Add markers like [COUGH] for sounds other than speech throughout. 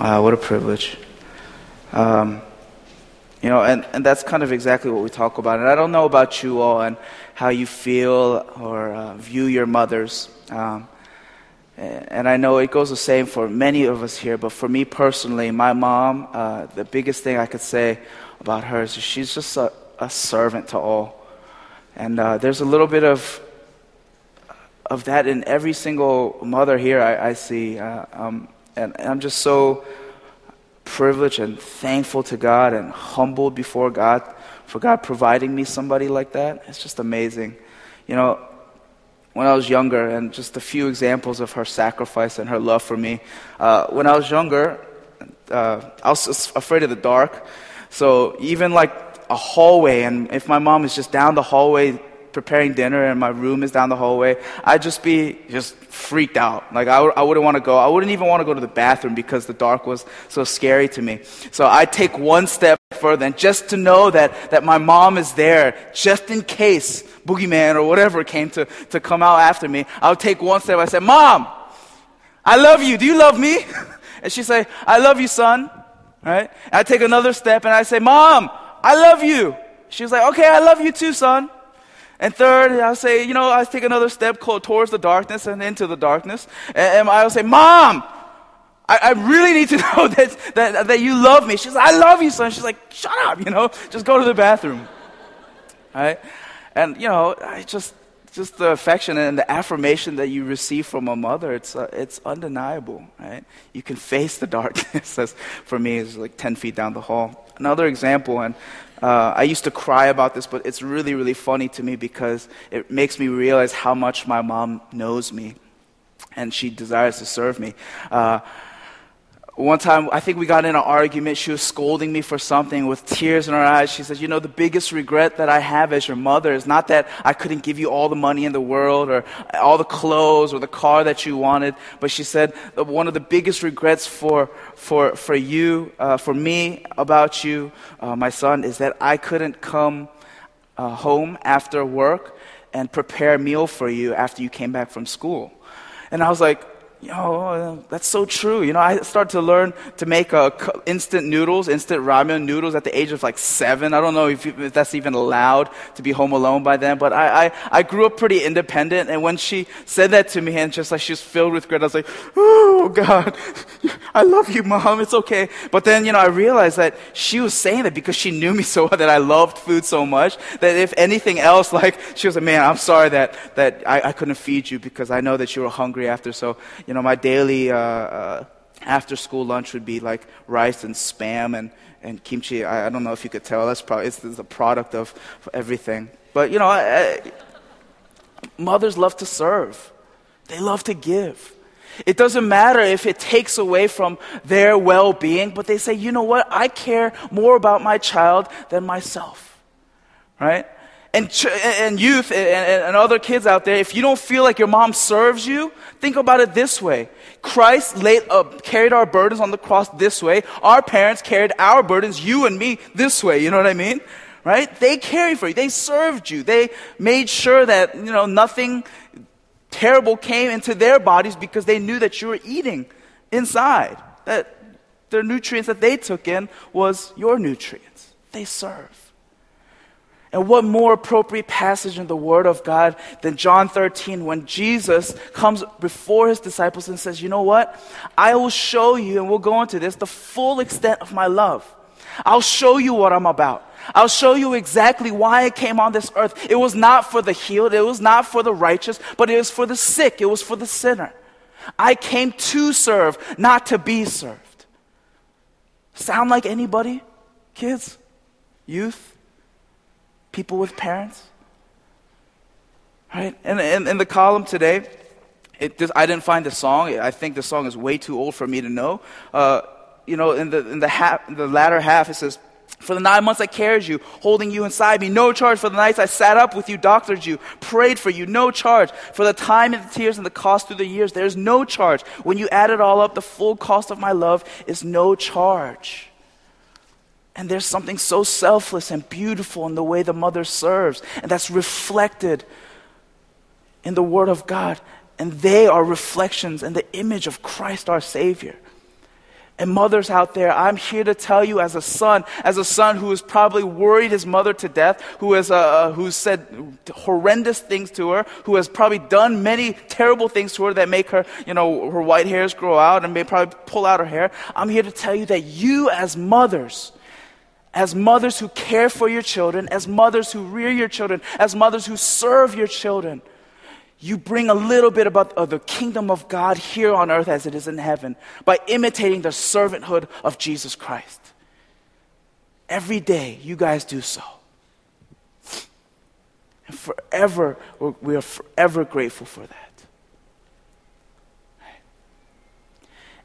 Wow, what a privilege. Um, you know, and, and that's kind of exactly what we talk about. And I don't know about you all and how you feel or uh, view your mothers. Um, and I know it goes the same for many of us here, but for me personally, my mom, uh, the biggest thing I could say about her is she's just a, a servant to all. And uh, there's a little bit of, of that in every single mother here I, I see. Uh, um, and, I'm just so privileged and thankful to God and humbled before God for God providing me somebody like that. It's just amazing. You know, when I was younger, and just a few examples of her sacrifice and her love for me. Uh, when I was younger, uh, I was afraid of the dark. So even like a hallway, and if my mom is just down the hallway preparing dinner and my room is down the hallway, I'd just be just freaked out. Like I w- I wouldn't want to go. I wouldn't even want to go to the bathroom because the dark was so scary to me. So I'd take one step further and just to know that, that my mom is there just in case boogeyman or whatever came to, to come out after me. I would take one step. I said, mom, I love you. Do you love me? [LAUGHS] And she'd say, I love you, son. Right? I take another step and I say, mom, I love you. She was like, okay, I love you too, son. And third, I'll say, you know, I take another step towards the darkness and into the darkness. And, I'll say, Mom, I, I, really need to [LAUGHS] know that, that, that you love me. She's like, I love you, son. She's like, shut up, you know, just go to the bathroom. [LAUGHS] Right? And, you know, I just, just the affection and the affirmation that you receive from a mother, it's, uh, it's undeniable, right? You can face the [LAUGHS] darkness. For me, it's like 10 feet down the hall. Another example, and uh, I used to cry about this, but it's really, really funny to me because it makes me realize how much my mom knows me and she desires to serve me. Uh, one time, I think we got in an argument. She was scolding me for something with tears in her eyes. She says, You know, the biggest regret that I have as your mother is not that I couldn't give you all the money in the world or all the clothes or the car that you wanted, but she said, One of the biggest regrets for, for, for you, uh, for me, about you, uh, my son, is that I couldn't come uh, home after work and prepare a meal for you after you came back from school. And I was like, you know, that's so true. You know, I started to learn to make uh, instant noodles, instant ramen noodles at the age of like seven. I don't know if, if that's even allowed to be home alone by then, but I, I, I, grew up pretty independent. And when she said that to me, and just like she was filled with grit, I was like, oh God, [LAUGHS] I love you, mom. It's okay. But then, you know, I realized that she was saying that because she knew me [LAUGHS] so well, that I loved food so much, that if anything else, like, she was like, man, I'm sorry that, that I, I couldn't feed you because I know that you were hungry after. So, you know, my daily uh, uh, after school lunch would be like rice and spam and, and kimchi. I, I don't know if you could tell. That's probably it's, it's a product of everything. But you know, I, I, mothers love to serve. They love to give. It doesn't matter if it takes away from their well being, but they say, you know what? I care more about my child than myself. Right? And, ch- and youth and, and, other kids out there, if you don't feel like your mom serves you, think about it this way. Christ laid, uh, carried our burdens on the cross this way. Our parents carried our burdens, you and me, this way. You know what I mean? Right? They carried for you. They served you. They made sure that, you know, nothing terrible came into their bodies because they knew that you were eating inside. That the nutrients that they took in was your nutrients. They serve. And what more appropriate passage in the Word of God than John 13 when Jesus comes before his disciples and says, You know what? I will show you, and we'll go into this, the full extent of my love. I'll show you what I'm about. I'll show you exactly why I came on this earth. It was not for the healed, it was not for the righteous, but it was for the sick, it was for the sinner. I came to serve, not to be served. Sound like anybody? Kids? Youth? People with parents. Right? And in the column today, just, I didn't find the song. I think the song is way too old for me to know. Uh, you know, in the, in the, half, in the latter half, it says, for the nine months I carried you, holding you inside me, no charge. For the nights I sat up with you, doctored you, prayed for you, no charge. For the time and the tears and the cost through the years, there's no charge. When you add it all up, the full cost of my love is no charge. And there's something so selfless and beautiful in the way the mother serves, and that's reflected in the Word of God. And they are reflections and the image of Christ our Savior. And mothers out there, I'm here to tell you as a son, as a son who has probably worried his mother to death, who has, uh, who said horrendous things to her, who has probably done many terrible things to her that make her, you know, her white hairs grow out and may probably pull out her hair. I'm here to tell you that you as mothers, as mothers who care for your children, as mothers who rear your children, as mothers who serve your children, you bring a little bit about of the kingdom of God here on earth as it is in heaven by imitating the servanthood of Jesus Christ. Every day, you guys do so. And forever, we are forever grateful for that.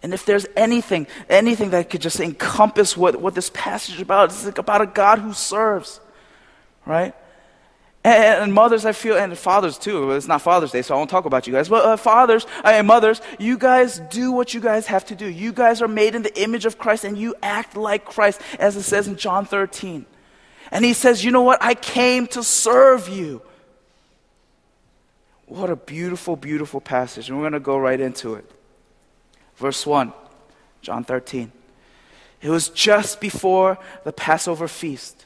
And if there's anything, anything that could just encompass what, what this passage is about, it's like about a God who serves, right? And, and, mothers, I feel, and fathers too. It's not Father's Day, so I won't talk about you guys. But uh, fathers and mothers, you guys do what you guys have to do. You guys are made in the image of Christ, and you act like Christ, as it says in John 13. And he says, You know what? I came to serve you. What a beautiful, beautiful passage. And we're going to go right into it. Verse 1, John 13. It was just before the Passover feast.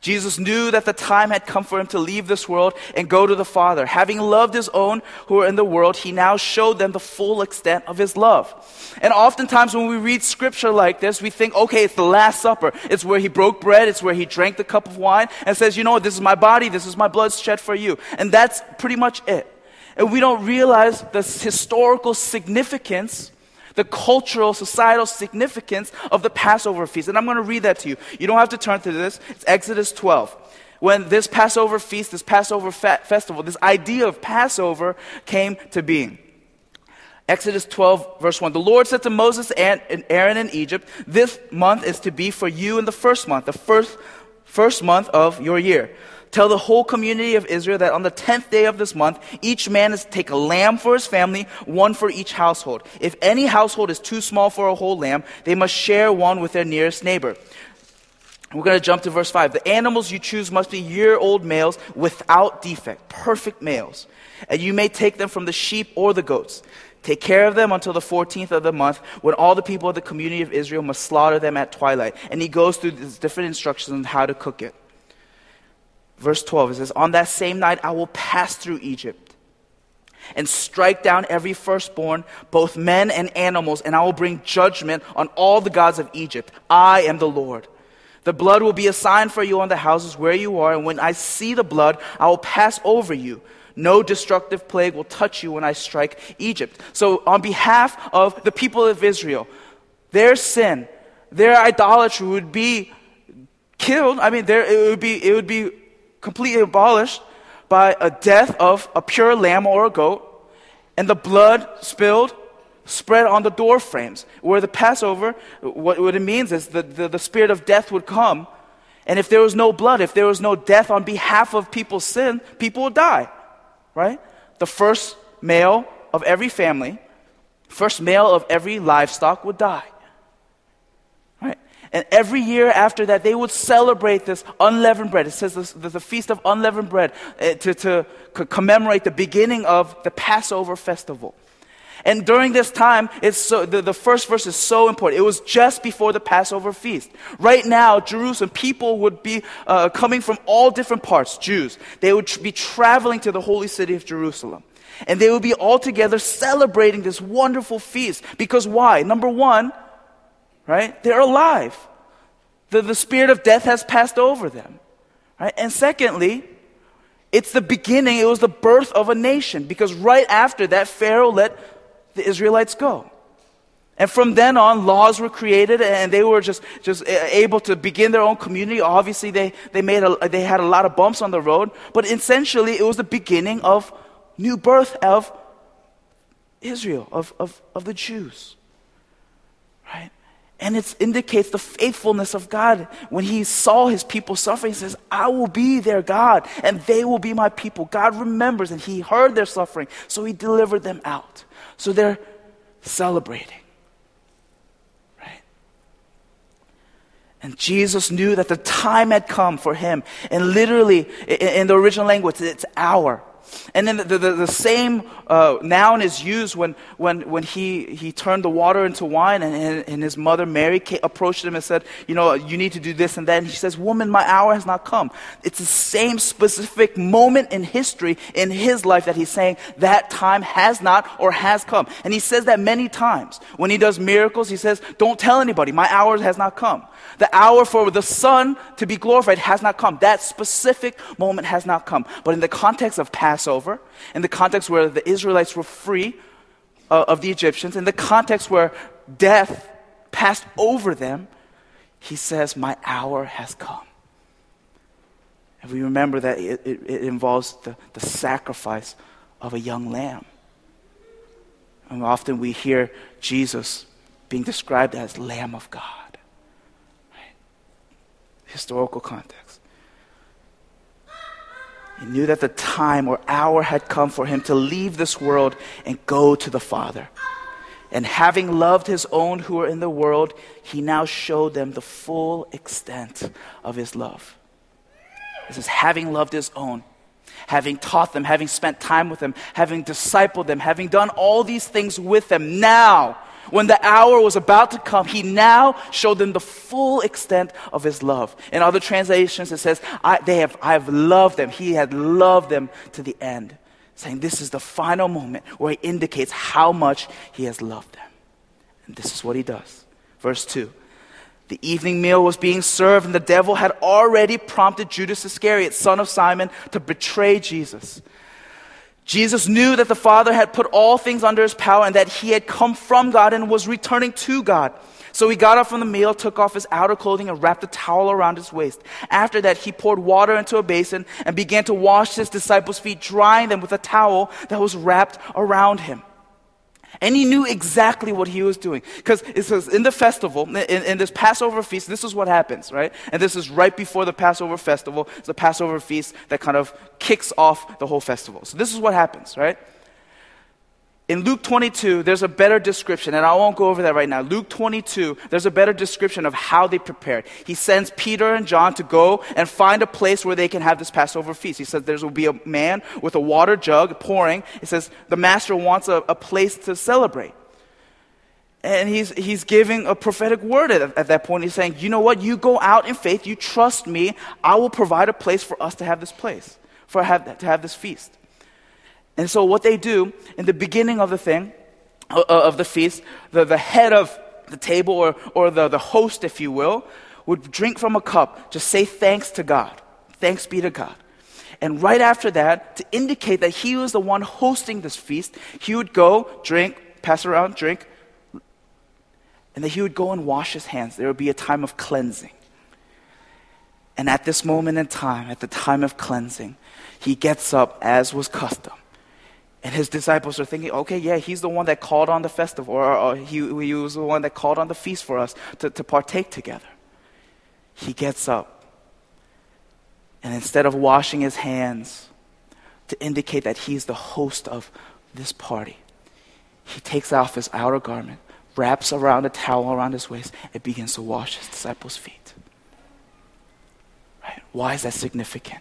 Jesus knew that the time had come for him to leave this world and go to the Father. Having loved his own who were in the world, he now showed them the full extent of his love. And oftentimes when we read scripture like this, we think, okay, it's the Last Supper. It's where he broke bread, it's where he drank the cup of wine and says, you know what, this is my body, this is my blood shed for you. And that's pretty much it. And we don't realize the historical significance the cultural, societal significance of the Passover feast. And I'm going to read that to you. You don't have to turn to this. It's Exodus 12. When this Passover feast, this Passover fa- festival, this idea of Passover came to being. Exodus 12, verse 1. The Lord said to Moses and Aaron in Egypt, This month is to be for you in the first month, the first, first month of your year. Tell the whole community of Israel that on the tenth day of this month, each man is to take a lamb for his family, one for each household. If any household is too small for a whole lamb, they must share one with their nearest neighbor. We're going to jump to verse 5. The animals you choose must be year old males without defect, perfect males. And you may take them from the sheep or the goats. Take care of them until the 14th of the month, when all the people of the community of Israel must slaughter them at twilight. And he goes through these different instructions on how to cook it. Verse 12, it says, On that same night I will pass through Egypt and strike down every firstborn, both men and animals, and I will bring judgment on all the gods of Egypt. I am the Lord. The blood will be a sign for you on the houses where you are, and when I see the blood, I will pass over you. No destructive plague will touch you when I strike Egypt. So, on behalf of the people of Israel, their sin, their idolatry would be killed. I mean, there, it, would be, it would be completely abolished by a death of a pure lamb or a goat, and the blood spilled spread on the door frames. Where the Passover, what, what it means is that the, the spirit of death would come, and if there was no blood, if there was no death on behalf of people's sin, people would die. Right? The first male of every family, first male of every livestock would die. And every year after that, they would celebrate this unleavened bread. It says this, there's a feast of unleavened bread uh, to, to commemorate the beginning of the Passover festival. And during this time, it's so, the, the first verse is so important. It was just before the Passover feast. Right now, Jerusalem, people would be uh, coming from all different parts, Jews. They would tr- be traveling to the holy city of Jerusalem. And they would be all together celebrating this wonderful feast. Because why? Number one, right? They're alive. The, the spirit of death has passed over them, right? And secondly, it's the beginning, it was the birth of a nation because right after that, Pharaoh let the Israelites go. And from then on, laws were created and they were just, just able to begin their own community. Obviously, they, they, made a, they had a lot of bumps on the road, but essentially, it was the beginning of new birth of Israel, of, of, of the Jews. And it indicates the faithfulness of God. When he saw his people suffering, he says, I will be their God, and they will be my people. God remembers, and he heard their suffering, so he delivered them out. So they're celebrating. Right? And Jesus knew that the time had come for him. And literally, in the original language, it's hour. And then the, the, the same uh, noun is used when, when, when he, he turned the water into wine and, and his mother Mary came, approached him and said, You know, you need to do this and that. He says, Woman, my hour has not come. It's the same specific moment in history in his life that he's saying that time has not or has come. And he says that many times. When he does miracles, he says, Don't tell anybody, my hour has not come. The hour for the Son to be glorified has not come. That specific moment has not come. But in the context of Passover, in the context where the Israelites were free uh, of the Egyptians, in the context where death passed over them, he says, My hour has come. And we remember that it, it, it involves the, the sacrifice of a young lamb. And often we hear Jesus being described as Lamb of God historical context. He knew that the time or hour had come for him to leave this world and go to the Father. And having loved his own who were in the world, he now showed them the full extent of his love. This is having loved his own, having taught them, having spent time with them, having discipled them, having done all these things with them. Now, when the hour was about to come, he now showed them the full extent of his love. In other translations, it says, I, they have, I have loved them. He had loved them to the end. Saying this is the final moment where he indicates how much he has loved them. And this is what he does. Verse 2. The evening meal was being served, and the devil had already prompted Judas Iscariot, son of Simon, to betray Jesus. Jesus knew that the Father had put all things under his power and that he had come from God and was returning to God. So he got up from the meal, took off his outer clothing, and wrapped a towel around his waist. After that, he poured water into a basin and began to wash his disciples' feet, drying them with a towel that was wrapped around him. And he knew exactly what he was doing. Because it says in the festival, in, in, this Passover feast, this is what happens, right? And this is right before the Passover festival. It's the Passover feast that kind of kicks off the whole festival. So this is what happens, right? In Luke 22, there's a better description, and I won't go over that right now. Luke 22, there's a better description of how they prepared. He sends Peter and John to go and find a place where they can have this Passover feast. He says there will be a man with a water jug pouring. He says the master wants a, a place to celebrate. And he's, he's giving a prophetic word at, at that point. He's saying, you know what? You go out in faith. You trust me. I will provide a place for us to have this place, for have, to have this feast. And so, what they do in the beginning of the thing, uh, uh, of the feast, the, the head of the table, or, or the, the host, if you will, would drink from a cup, to say thanks to God. Thanks be to God. And right after that, to indicate that he was the one hosting this feast, he would go, drink, pass around, drink, and then he would go and wash his hands. There would be a time of cleansing. And at this moment in time, at the time of cleansing, he gets up as was custom and his disciples are thinking, okay, yeah, he's the one that called on the festival, or, or he, he, was the one that called on the feast for us to, to partake together. He gets up, and instead of washing his hands to indicate that he's the host of this party, he takes off his outer garment, wraps around a towel around his waist, and begins to wash his disciples' feet. Right? Why is that significant?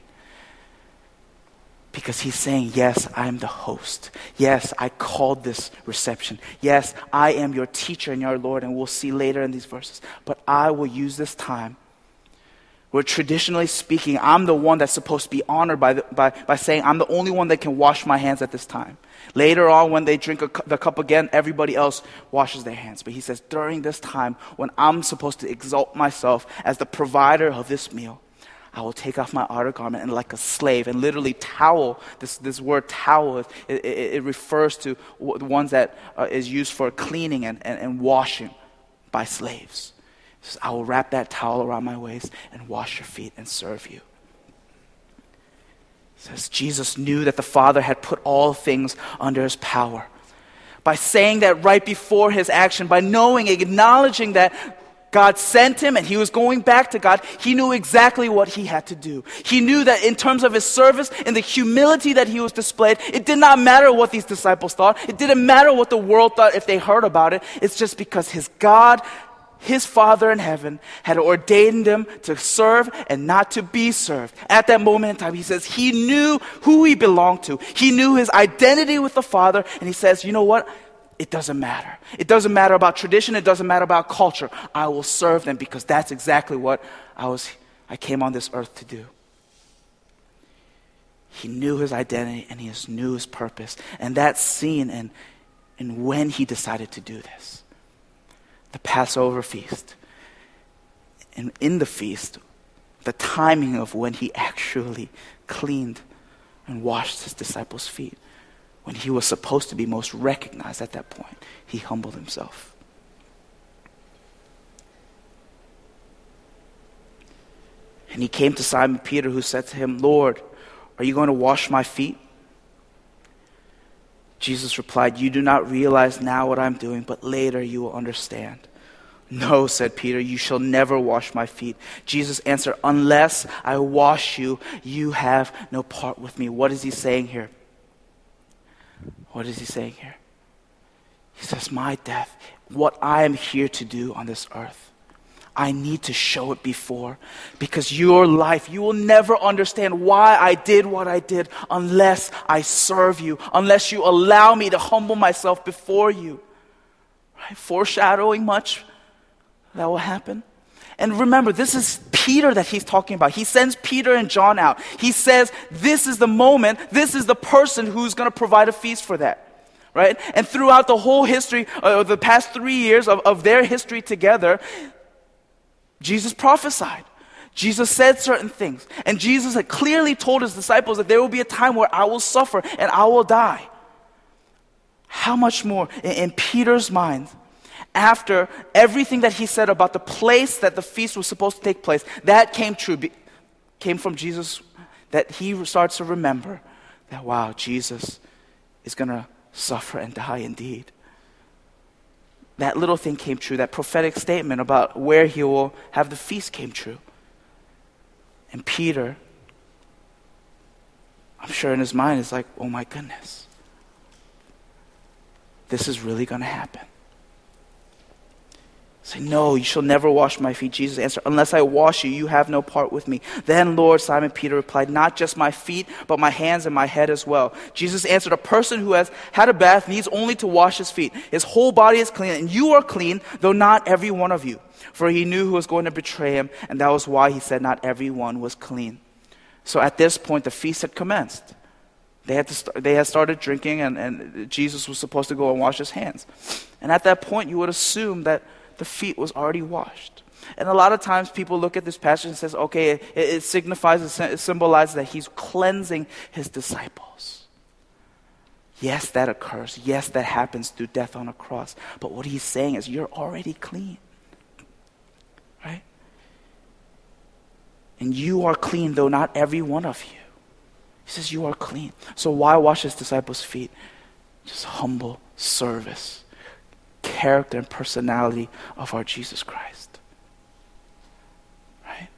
Because he's saying, Yes, I'm the host. Yes, I called this reception. Yes, I am your teacher and your Lord, and we'll see later in these verses. But I will use this time where traditionally speaking, I'm the one that's supposed to be honored by, the, by, by saying, I'm the only one that can wash my hands at this time. Later on, when they drink a, the cup again, everybody else washes their hands. But he says, during this time, when I'm supposed to exalt myself as the provider of this meal, I will take off my outer garment and like a slave, and literally towel, this, this word towel, it, it, it refers to the ones that uh, is used for cleaning and, and, and washing by slaves. Says, I will wrap that towel around my waist and wash your feet and serve you. says Jesus knew that the Father had put all things under his power. By saying that right before his action, by knowing, acknowledging that God sent him and he was going back to God. He knew exactly what he had to do. He knew that in terms of his service and the humility that he was displayed, it did not matter what these disciples thought. It didn't matter what the world thought if they heard about it. It's just because his God, his Father in heaven had ordained him to serve and not to be served. At that moment in time, he says he knew who he belonged to. He knew his identity with the Father, and he says, you know what? It doesn't matter. It doesn't matter about tradition. It doesn't matter about culture. I will serve them because that's exactly what I was, I came on this earth to do. He knew his identity and he knew his purpose. And that's seen in, in when he decided to do this the Passover feast. And in the feast, the timing of when he actually cleaned and washed his disciples' feet. When he was supposed to be most recognized at that point, he humbled himself. And he came to Simon Peter, who said to him, Lord, are you going to wash my feet? Jesus replied, You do not realize now what I'm doing, but later you will understand. No, said Peter, you shall never wash my feet. Jesus answered, Unless I wash you, you have no part with me. What is he saying here? What is he saying here? He says, My death, what I am here to do on this earth, I need to show it before. Because your life, you will never understand why I did what I did unless I serve you, unless you allow me to humble myself before you. Right? Foreshadowing much that will happen. And remember, this is Peter that he's talking about. He sends Peter and John out. He says, This is the moment, this is the person who's going to provide a feast for that. Right? And throughout the whole history, uh, the past three years of, of their history together, Jesus prophesied. Jesus said certain things. And Jesus had clearly told his disciples that there will be a time where I will suffer and I will die. How much more in, in Peter's mind, after everything that he said about the place that the feast was supposed to take place, that came true, came from Jesus, that he starts to remember that, wow, Jesus is going to suffer and die indeed that little thing came true. That prophetic statement about where he will have the feast came true. And Peter, I'm sure in his mind, is like, oh my goodness, this is really going to happen. Say, No, you shall never wash my feet. Jesus answered, Unless I wash you, you have no part with me. Then, Lord, Simon Peter replied, Not just my feet, but my hands and my head as well. Jesus answered, A person who has had a bath needs only to wash his feet. His whole body is clean, and you are clean, though not every one of you. For he knew who was going to betray him, and that was why he said, Not everyone was clean. So at this point, the feast had commenced. They had, to they had started drinking, and, and Jesus was supposed to go and wash his hands. And at that point, you would assume that the feet was already washed. And a lot of times people look at this passage and says, okay, it, it signifies, it symbolizes that he's cleansing his disciples. Yes, that occurs. Yes, that happens through death on a cross. But what he's saying is, you're already clean. Right? And you are clean, though not every one of you. He says, You are clean. So why wash his disciples' feet? Just humble service character and personality of our Jesus Christ. Right?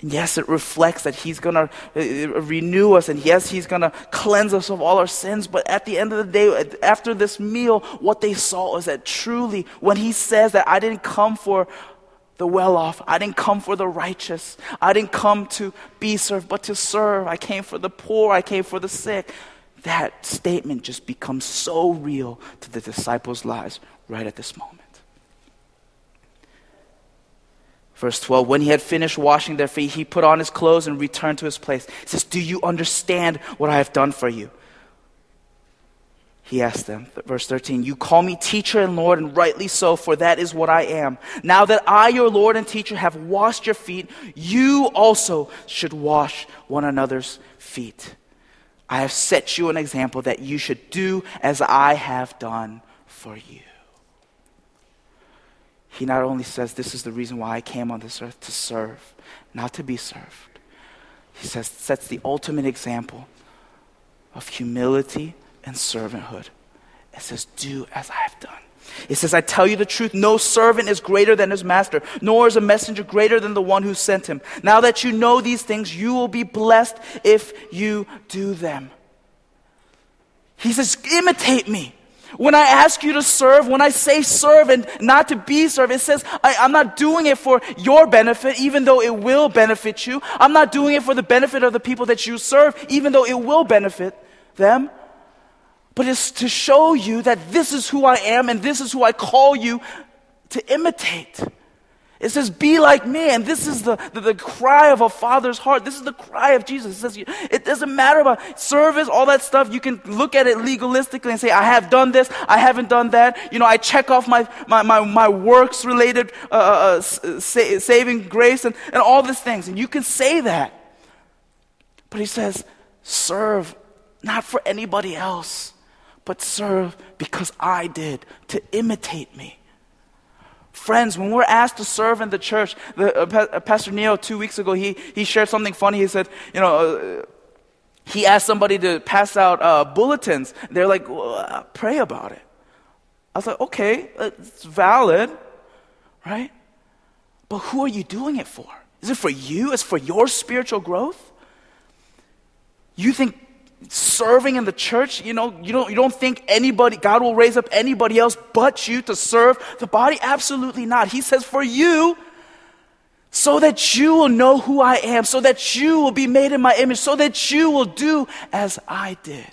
Yes, it reflects that He's going to uh, renew us, and yes, He's going to cleanse us of all our sins. But at the end of the day, after this meal, what they saw is that truly, when He says that I didn't come for the well off. I didn't come for the righteous. I didn't come to be served, but to serve. I came for the poor. I came for the sick that statement just becomes so real to the disciples' lives right at this moment. Verse 12, when he had finished washing their feet, he put on his clothes and returned to his place. He says, Do you understand what I have done for you? He asked them, verse 13, You call me teacher and Lord, and rightly so, for that is what I am. Now that I, your Lord and teacher, have washed your feet, you also should wash one another's feet. I have set you an example that you should do as I have done for you. He not only says, This is the reason why I came on this earth to serve, not to be served. He says, sets the ultimate example of humility and servanthood. It says, Do as I have done. It says, I tell you the truth, no servant is greater than his master, nor is a messenger greater than the one who sent him. Now that you know these things, you will be blessed if you do them. He says, imitate me. When I ask you to serve, when I say serve and not to be served, it says I, am not doing it for your benefit, even though it will benefit you. I'm not doing it for the benefit of the people that you serve, even though it will benefit them. But it's to show you that this is who I am and this is who I call you to imitate. It says, be like me. And this is the, the, the, cry of a father's heart. This is the cry of Jesus. It says, it doesn't matter about service, all that stuff. You can look at it legalistically and say, I have done this, I haven't done that. You know, I check off my, my, my, my works related uh, uh, uh sa- saving grace and, and all these things. And you can say that. But he says, serve not for anybody else, but serve because I did to imitate me. Friends, when we're asked to serve in the church, the, uh, uh, Pastor Neil, two weeks ago, he, he shared something funny. He said, you know, uh, he asked somebody to pass out uh, bulletins. They're like, well, pray about it. I was like, okay, it's valid, right? But who are you doing it for? Is it for you? Is it for your spiritual growth? You think serving in the church, you know, you don't, you don't think anybody, God will raise up anybody else but you to serve the body? Absolutely not. He says, for you, so that you will know who I am, so that you will be made in my image, so that you will do as I did.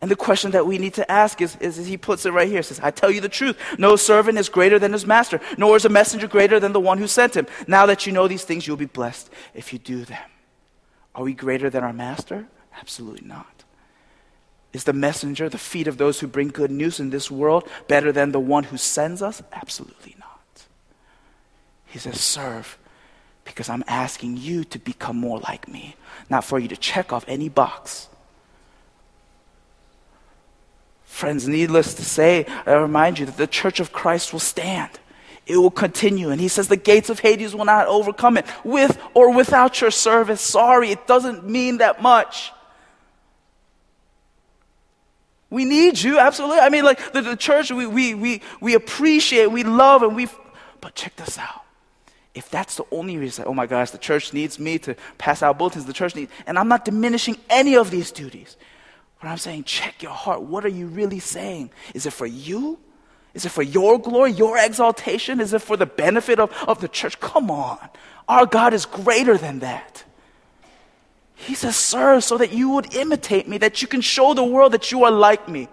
And the question that we need to ask is, is, he puts it right here. He says, I tell you the truth. No servant is greater than his master, nor is a messenger greater than the one who sent him. Now that you know these things, you'll be blessed if you do them. Are we greater than our master? Absolutely not. Is the messenger, the feet of those who bring good news in this world, better than the one who sends us? Absolutely not. He says, Serve, because I'm asking you to become more like me, not for you to check off any box. Friends, needless to say, I remind you that the church of Christ will stand it will continue. And he says the gates of Hades will not overcome it with or without your service. Sorry, it doesn't mean that much. We need you, absolutely. I mean, like the, the church, we, we, we, we appreciate, we love, and we, but check this out. If that's the only reason, oh my gosh, the church needs me to pass out bulletins, the church needs, and I'm not diminishing any of these duties. But I'm saying, check your heart. What are you really saying? Is it for you? Is it for your glory, your exaltation? Is it for the benefit of, of the church? Come on. Our God is greater than that. He says, Serve so that you would imitate me, that you can show the world that you are like me.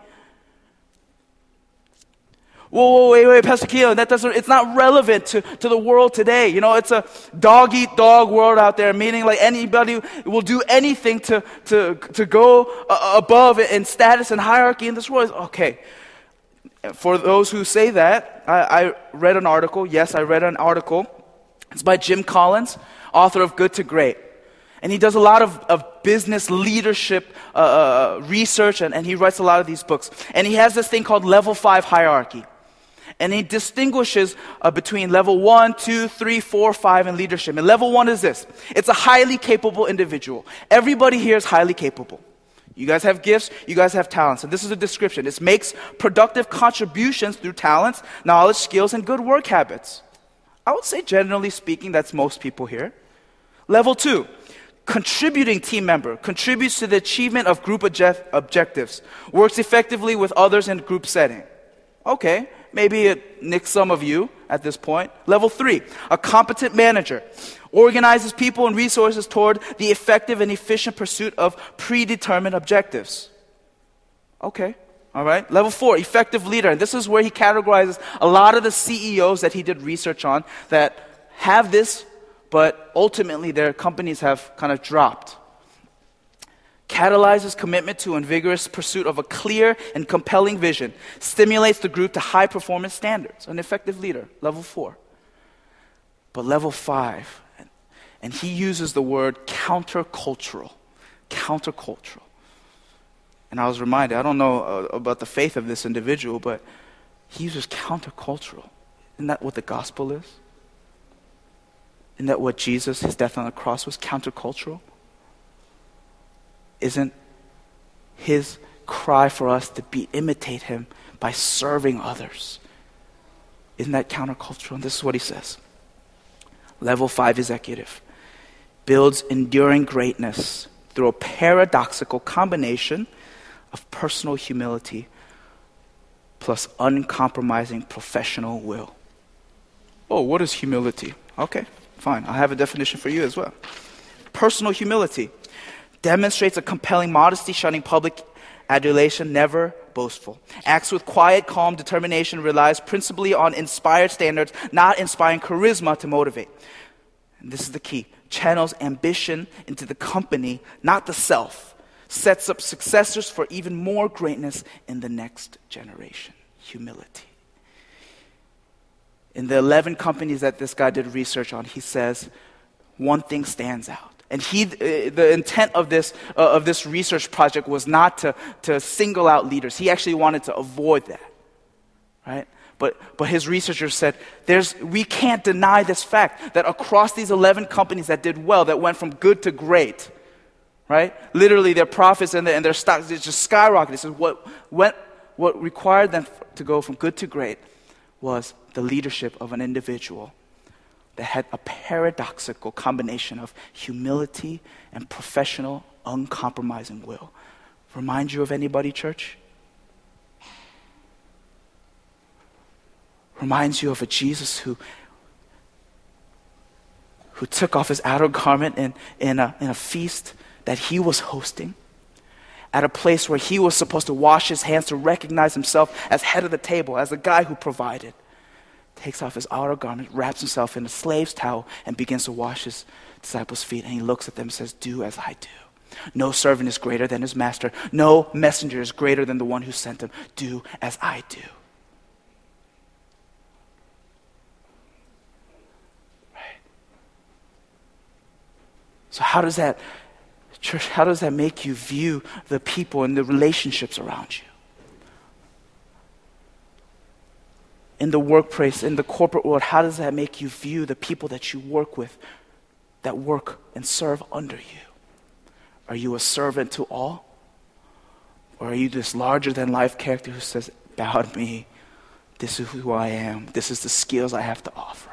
Whoa, whoa, wait, wait, Pastor Keelan, that doesn't, it's not relevant to, to the world today. You know, it's a dog eat dog world out there, meaning like anybody will do anything to, to, to go above in status and hierarchy in this world. Okay, for those who say that, I, I, read an article. Yes, I read an article. It's by Jim Collins, author of Good to Great. And he does a lot of, of business leadership uh, uh, research, and, and he writes a lot of these books. And he has this thing called level five hierarchy. And he distinguishes uh, between level one, two, three, four, five in leadership. And level one is this it's a highly capable individual. Everybody here is highly capable. You guys have gifts, you guys have talents. And this is a description. It makes productive contributions through talents, knowledge, skills, and good work habits. I would say, generally speaking, that's most people here. Level two, contributing team member, contributes to the achievement of group object- objectives, works effectively with others in group setting. Okay, maybe it nicks some of you at this point. Level three, a competent manager organizes people and resources toward the effective and efficient pursuit of predetermined objectives. Okay. All right. Level four, effective leader. And this is where he categorizes a lot of the CEOs that he did research on that have this, but ultimately their companies have kind of dropped. Catalyzes commitment to and vigorous pursuit of a clear and compelling vision. Stimulates the group to high performance standards. An effective leader. Level four. But level five, and he uses the word countercultural. Countercultural. And I was reminded, I don't know uh, about the faith of this individual, but he uses countercultural. Isn't that what the gospel is? Isn't that what Jesus, his death on the cross, was countercultural? Isn't his cry for us to be imitate him by serving others? Isn't that countercultural? And this is what he says. Level five executive builds enduring greatness through a paradoxical combination of personal humility plus uncompromising professional will. Oh, what is humility? Okay, fine. I have a definition for you as well. Personal humility demonstrates a compelling modesty, shunning public adulation, never boastful. Acts with quiet, calm determination, relies principally on inspired standards, not inspiring charisma to motivate. And this is the key channels ambition into the company, not the self, sets up successors for even more greatness in the next generation. Humility. In the 11 companies that this guy did research on, he says one thing stands out. And he, uh, the intent of this, uh, of this research project was not to, to single out leaders. He actually wanted to avoid that. Right? But, but his researchers said, there's, we can't deny this fact that across these 11 companies that did well, that went from good to great, right? Literally, their profits and, and their stocks just skyrocketed. So what, what, what required them to go from good to great was the leadership of an individual that had a paradoxical combination of humility and professional, uncompromising will. Remind you of anybody, church? Reminds you of a Jesus who, who took off his outer garment in, in, a, in a feast that he was hosting at a place where he was supposed to wash his hands to recognize himself as head of the table, as the guy who provided takes off his outer garment, wraps himself in a slave's towel, and begins to wash his disciples' feet. And he looks at them and says, Do as I do. No servant is greater than his master. No messenger is greater than the one who sent him. Do as I do. Right. So, how does that, church, how does that make you view the people and the relationships around you? In the workplace, in the corporate world, how does that make you view the people that you work with that work and serve under you? Are you a servant to all? Or are you this larger than life character who says, Bow to me, this is who I am, this is the skills I have to offer?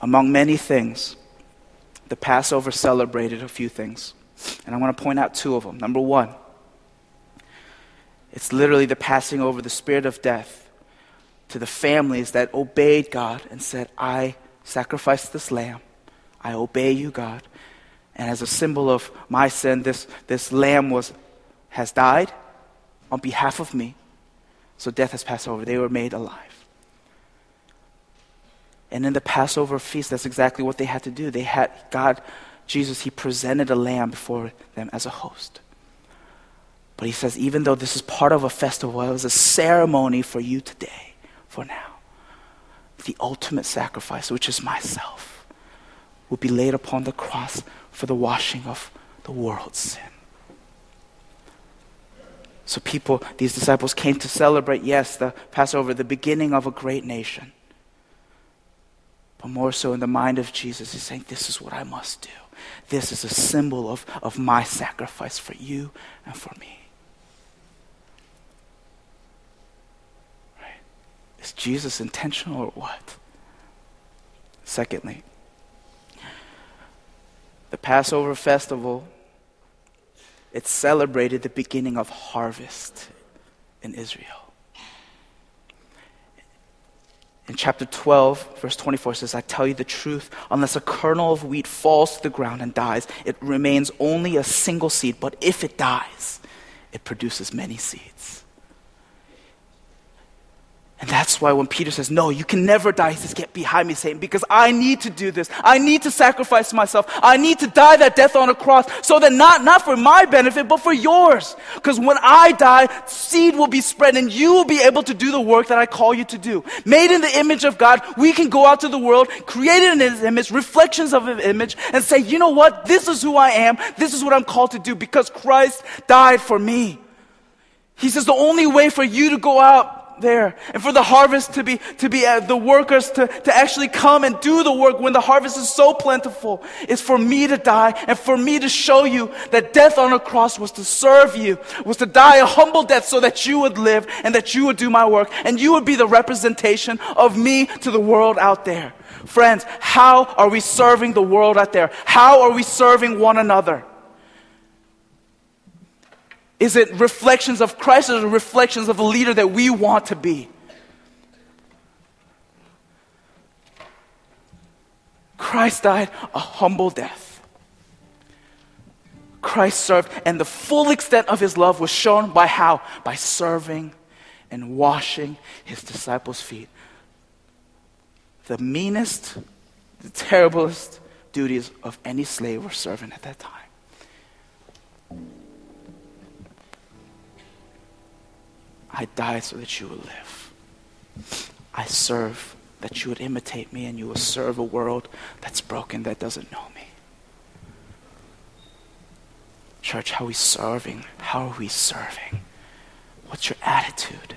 Among many things, the Passover celebrated a few things. And I want to point out two of them. Number one, it's literally the passing over the spirit of death to the families that obeyed God and said, I sacrificed this lamb. I obey you, God. And as a symbol of my sin, this, this lamb was, has died on behalf of me. So death has passed over. They were made alive. And in the Passover feast, that's exactly what they had to do. They had God Jesus, he presented a lamb before them as a host. But he says, even though this is part of a festival, it was a ceremony for you today, for now. The ultimate sacrifice, which is myself, will be laid upon the cross for the washing of the world's sin. So, people, these disciples came to celebrate, yes, the Passover, the beginning of a great nation. But more so in the mind of Jesus, he's saying, This is what I must do. This is a symbol of, of my sacrifice for you and for me. Right? Is Jesus intentional or what? Secondly, the Passover festival, it celebrated the beginning of harvest in Israel. In chapter 12, verse 24 says, I tell you the truth, unless a kernel of wheat falls to the ground and dies, it remains only a single seed, but if it dies, it produces many seeds. That's why when Peter says, No, you can never die, he says, Get behind me, Satan, because I need to do this. I need to sacrifice myself. I need to die that death on a cross so that not, not for my benefit, but for yours. Because when I die, seed will be spread and you will be able to do the work that I call you to do. Made in the image of God, we can go out to the world, created in his image, reflections of his image, and say, You know what? This is who I am. This is what I'm called to do because Christ died for me. He says, The only way for you to go out there. And for the harvest to be to be uh, the workers to, to actually come and do the work when the harvest is so plentiful is for me to die and for me to show you that death on a cross was to serve you was to die a humble death so that you would live and that you would do my work and you would be the representation of me to the world out there. Friends how are we serving the world out there? How are we serving one another Is it reflections of Christ or reflections of a leader that we want to be? Christ died a humble death. Christ served, and the full extent of his love was shown by how? By serving and washing his disciples' feet. The meanest, the terriblest duties of any slave or servant at that time. I died so that you would live. I serve that you would imitate me and you will serve a world that's broken, that doesn't know me. Church, how are we serving? How are we serving? What's your attitude?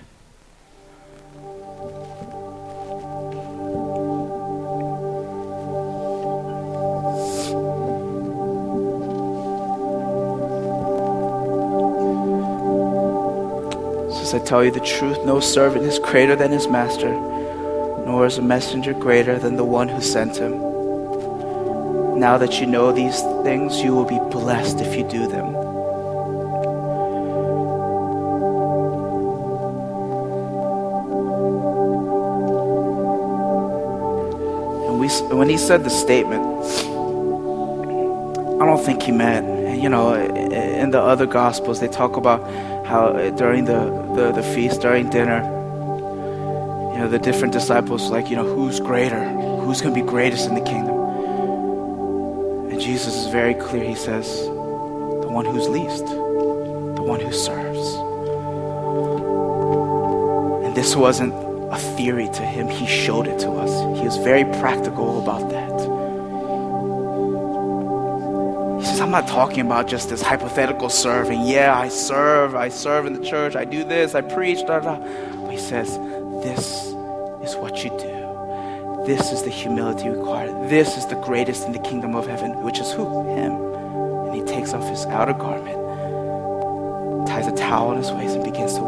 I tell you the truth, no servant is greater than his master, nor is a messenger greater than the one who sent him. Now that you know these things, you will be blessed if you do them. And we, when he said the statement, I don't think he meant, you know, in the other gospels, they talk about how uh, during the, the, the feast, during dinner, you know, the different disciples, like, you know, who's greater? Who's going to be greatest in the kingdom? And Jesus is very clear. He says, the one who's least, the one who serves. And this wasn't a theory to him, he showed it to us. He was very practical about that. I'm not talking about just this hypothetical serving. Yeah, I serve, I serve in the church, I do this, I preach. But he says, this is what you do. This is the humility required. This is the greatest in the kingdom of heaven, which is who? Him. And he takes off his outer garment, ties a towel on his waist, and begins to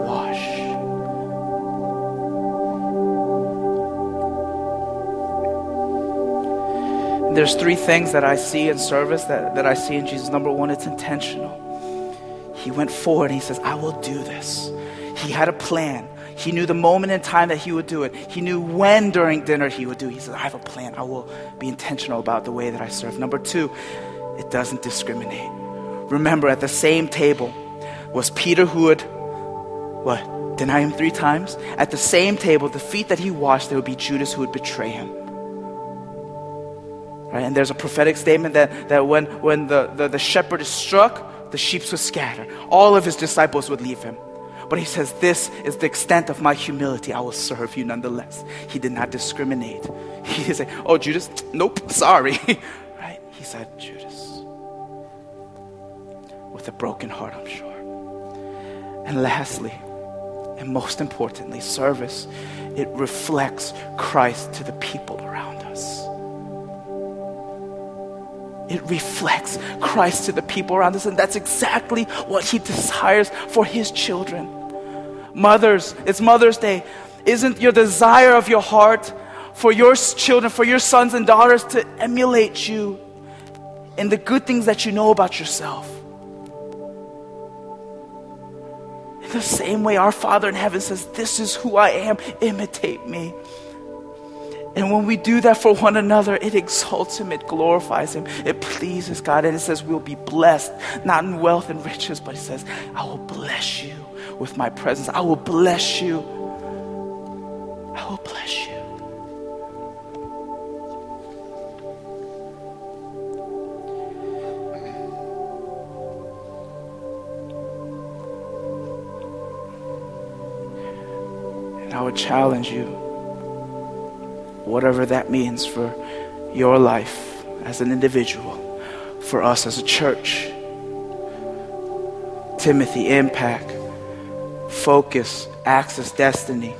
there's three things that I see in service that, that I see in Jesus. Number one, it's intentional. He went forward and he says, I will do this. He had a plan. He knew the moment in time that he would do it. He knew when during dinner he would do it. He said, I have a plan. I will be intentional about the way that I serve. Number two, it doesn't discriminate. Remember, at the same table was Peter who would, what, deny him three times? At the same table, the feet that he washed, there would be Judas who would betray him. Right? And there's a prophetic statement that, that when, when the, the, the shepherd is struck, the sheep would scatter. All of his disciples would leave him. But he says, This is the extent of my humility. I will serve you nonetheless. He did not discriminate. [LAUGHS] He didn't say, Oh, Judas, nope, sorry. [LAUGHS] right? He said, Judas, with a broken heart, I'm sure. And lastly, and most importantly, service, it reflects Christ to the people around us. It reflects Christ to the people around us, and that's exactly what He desires for His children. Mothers, it's Mother's Day. Isn't your desire of your heart for your children, for your sons and daughters to emulate you in the good things that you know about yourself? In the same way, our Father in heaven says, This is who I am, imitate me. And when we do that for one another, it exalts Him, it glorifies Him, it pleases God. And it says we'll be blessed, not in wealth and riches, but it says, I will bless you with my presence. I will bless you. I will bless you. And I would challenge you whatever that means for your life as an individual, for us as a church. Timothy, impact, focus, access, destiny.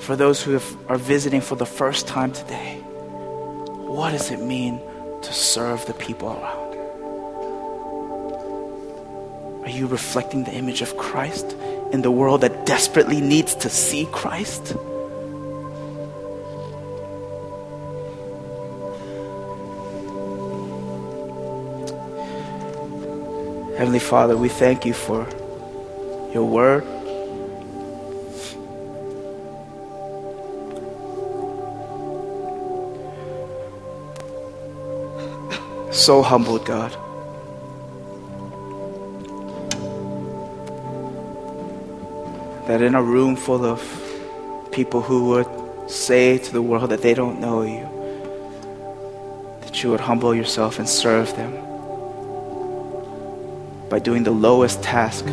For those who have, are visiting for the first time today, what does it mean to serve the people around? Are you reflecting the image of Christ in the world that desperately needs to see Christ? Heavenly Father, we thank you for your word. So humbled, God. That in a room full of people who would say to the world that they don't know you, that you would humble yourself and serve them by doing the lowest task.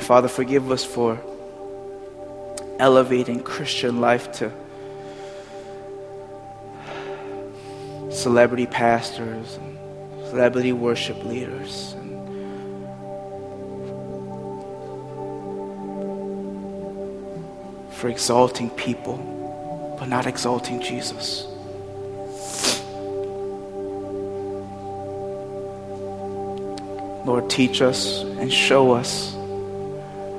Father, forgive us for elevating Christian life to celebrity pastors and celebrity worship leaders. For exalting people, but not exalting Jesus. Lord, teach us and show us,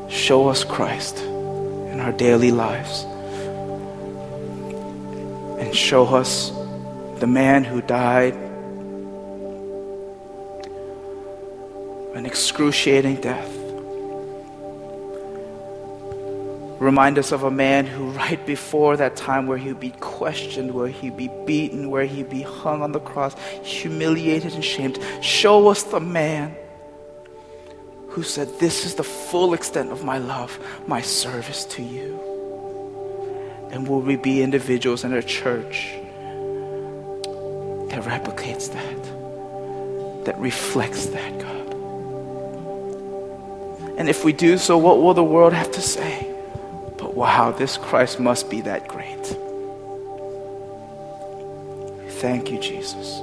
show us Christ in our daily lives. And show us the man who died an excruciating death. Remind us of a man who, right before that time where he'd be questioned, where he'd be beaten, where he'd be hung on the cross, humiliated and shamed, show us the man who said, This is the full extent of my love, my service to you. And will we be individuals in a church that replicates that, that reflects that, God? And if we do so, what will the world have to say? Wow, this Christ must be that great. Thank you, Jesus.